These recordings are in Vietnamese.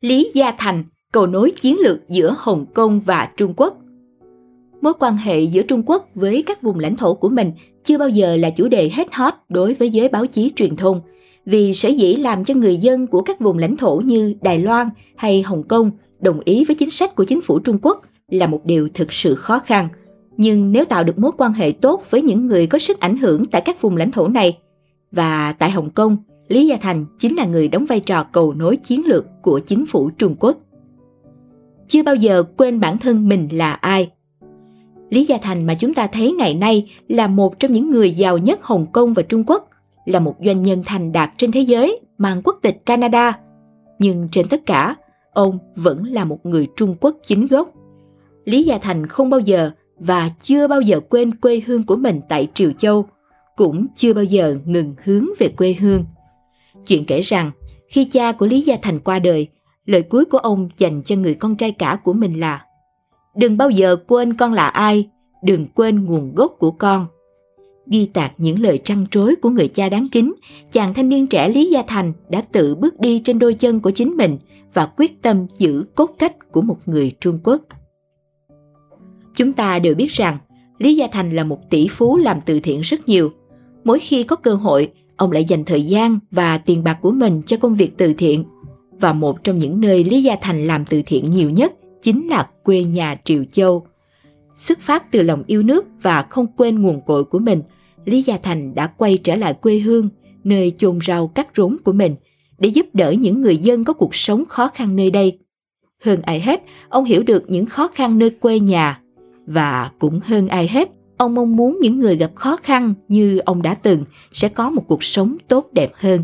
Lý Gia Thành, cầu nối chiến lược giữa Hồng Kông và Trung Quốc. Mối quan hệ giữa Trung Quốc với các vùng lãnh thổ của mình chưa bao giờ là chủ đề hết hot đối với giới báo chí truyền thông, vì sở dĩ làm cho người dân của các vùng lãnh thổ như Đài Loan hay Hồng Kông đồng ý với chính sách của chính phủ Trung Quốc là một điều thực sự khó khăn. Nhưng nếu tạo được mối quan hệ tốt với những người có sức ảnh hưởng tại các vùng lãnh thổ này, và tại Hồng Kông, Lý Gia Thành chính là người đóng vai trò cầu nối chiến lược của chính phủ Trung Quốc. Chưa bao giờ quên bản thân mình là ai. Lý Gia Thành mà chúng ta thấy ngày nay là một trong những người giàu nhất Hồng Kông và Trung Quốc, là một doanh nhân thành đạt trên thế giới mang quốc tịch Canada. Nhưng trên tất cả, ông vẫn là một người Trung Quốc chính gốc. Lý Gia Thành không bao giờ và chưa bao giờ quên quê hương của mình tại Triều Châu, cũng chưa bao giờ ngừng hướng về quê hương. Chuyện kể rằng, khi cha của Lý Gia Thành qua đời, lời cuối của ông dành cho người con trai cả của mình là Đừng bao giờ quên con là ai, đừng quên nguồn gốc của con. Ghi tạc những lời trăn trối của người cha đáng kính, chàng thanh niên trẻ Lý Gia Thành đã tự bước đi trên đôi chân của chính mình và quyết tâm giữ cốt cách của một người Trung Quốc. Chúng ta đều biết rằng Lý Gia Thành là một tỷ phú làm từ thiện rất nhiều. Mỗi khi có cơ hội, ông lại dành thời gian và tiền bạc của mình cho công việc từ thiện. Và một trong những nơi Lý Gia Thành làm từ thiện nhiều nhất chính là quê nhà Triều Châu. Xuất phát từ lòng yêu nước và không quên nguồn cội của mình, Lý Gia Thành đã quay trở lại quê hương, nơi chôn rau cắt rốn của mình, để giúp đỡ những người dân có cuộc sống khó khăn nơi đây. Hơn ai hết, ông hiểu được những khó khăn nơi quê nhà. Và cũng hơn ai hết, ông mong muốn những người gặp khó khăn như ông đã từng sẽ có một cuộc sống tốt đẹp hơn.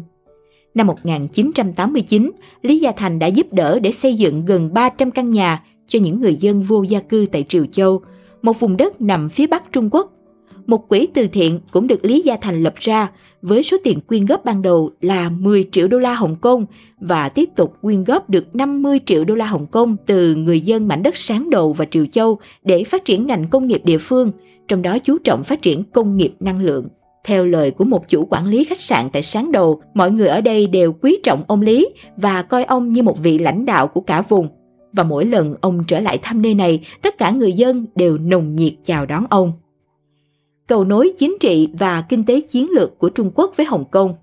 Năm 1989, Lý Gia Thành đã giúp đỡ để xây dựng gần 300 căn nhà cho những người dân vô gia cư tại Triều Châu, một vùng đất nằm phía bắc Trung Quốc. Một quỹ từ thiện cũng được Lý Gia Thành lập ra với số tiền quyên góp ban đầu là 10 triệu đô la Hồng Kông và tiếp tục quyên góp được 50 triệu đô la Hồng Kông từ người dân mảnh đất sáng đầu và Triều Châu để phát triển ngành công nghiệp địa phương, trong đó chú trọng phát triển công nghiệp năng lượng. Theo lời của một chủ quản lý khách sạn tại sáng đầu, mọi người ở đây đều quý trọng ông Lý và coi ông như một vị lãnh đạo của cả vùng. Và mỗi lần ông trở lại thăm nơi này, tất cả người dân đều nồng nhiệt chào đón ông. Cầu nối chính trị và kinh tế chiến lược của Trung Quốc với Hồng Kông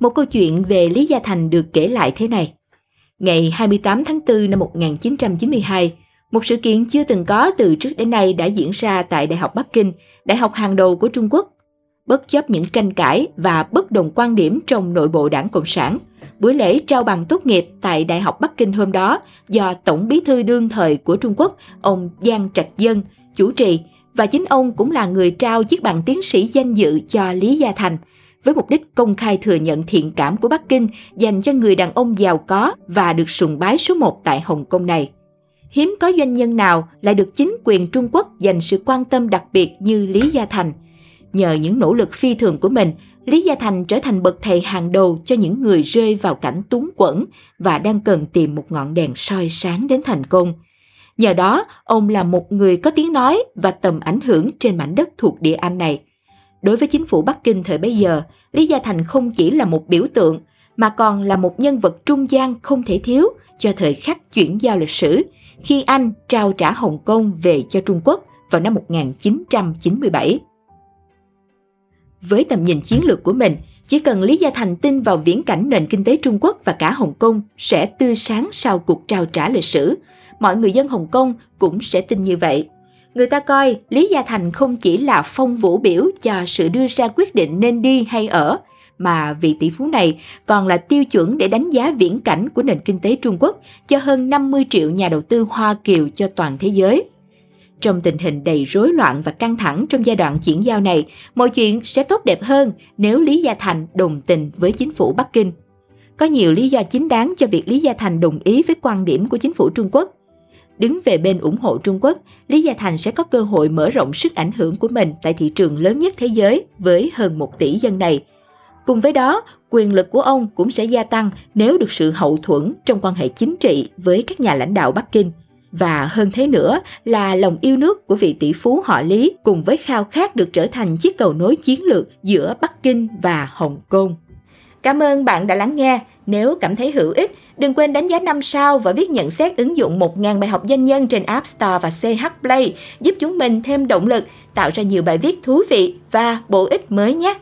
Một câu chuyện về Lý Gia Thành được kể lại thế này. Ngày 28 tháng 4 năm 1992, một sự kiện chưa từng có từ trước đến nay đã diễn ra tại Đại học Bắc Kinh, đại học hàng đầu của Trung Quốc. Bất chấp những tranh cãi và bất đồng quan điểm trong nội bộ đảng Cộng sản, buổi lễ trao bằng tốt nghiệp tại Đại học Bắc Kinh hôm đó do Tổng bí thư đương thời của Trung Quốc, ông Giang Trạch Dân, chủ trì và chính ông cũng là người trao chiếc bằng tiến sĩ danh dự cho Lý Gia Thành, với mục đích công khai thừa nhận thiện cảm của Bắc Kinh dành cho người đàn ông giàu có và được sùng bái số một tại Hồng Kông này hiếm có doanh nhân nào lại được chính quyền Trung Quốc dành sự quan tâm đặc biệt như Lý Gia Thành. Nhờ những nỗ lực phi thường của mình, Lý Gia Thành trở thành bậc thầy hàng đầu cho những người rơi vào cảnh túng quẫn và đang cần tìm một ngọn đèn soi sáng đến thành công. Nhờ đó, ông là một người có tiếng nói và tầm ảnh hưởng trên mảnh đất thuộc địa Anh này. Đối với chính phủ Bắc Kinh thời bấy giờ, Lý Gia Thành không chỉ là một biểu tượng, mà còn là một nhân vật trung gian không thể thiếu cho thời khắc chuyển giao lịch sử, khi Anh trao trả Hồng Kông về cho Trung Quốc vào năm 1997. Với tầm nhìn chiến lược của mình, chỉ cần Lý Gia Thành tin vào viễn cảnh nền kinh tế Trung Quốc và cả Hồng Kông sẽ tươi sáng sau cuộc trao trả lịch sử, mọi người dân Hồng Kông cũng sẽ tin như vậy. Người ta coi Lý Gia Thành không chỉ là phong vũ biểu cho sự đưa ra quyết định nên đi hay ở, mà vị tỷ phú này còn là tiêu chuẩn để đánh giá viễn cảnh của nền kinh tế Trung Quốc cho hơn 50 triệu nhà đầu tư Hoa Kiều cho toàn thế giới. Trong tình hình đầy rối loạn và căng thẳng trong giai đoạn chuyển giao này, mọi chuyện sẽ tốt đẹp hơn nếu Lý Gia Thành đồng tình với chính phủ Bắc Kinh. Có nhiều lý do chính đáng cho việc Lý Gia Thành đồng ý với quan điểm của chính phủ Trung Quốc. Đứng về bên ủng hộ Trung Quốc, Lý Gia Thành sẽ có cơ hội mở rộng sức ảnh hưởng của mình tại thị trường lớn nhất thế giới với hơn 1 tỷ dân này – Cùng với đó, quyền lực của ông cũng sẽ gia tăng nếu được sự hậu thuẫn trong quan hệ chính trị với các nhà lãnh đạo Bắc Kinh. Và hơn thế nữa là lòng yêu nước của vị tỷ phú họ Lý cùng với khao khát được trở thành chiếc cầu nối chiến lược giữa Bắc Kinh và Hồng Kông. Cảm ơn bạn đã lắng nghe. Nếu cảm thấy hữu ích, đừng quên đánh giá 5 sao và viết nhận xét ứng dụng 1.000 bài học doanh nhân trên App Store và CH Play, giúp chúng mình thêm động lực, tạo ra nhiều bài viết thú vị và bổ ích mới nhé.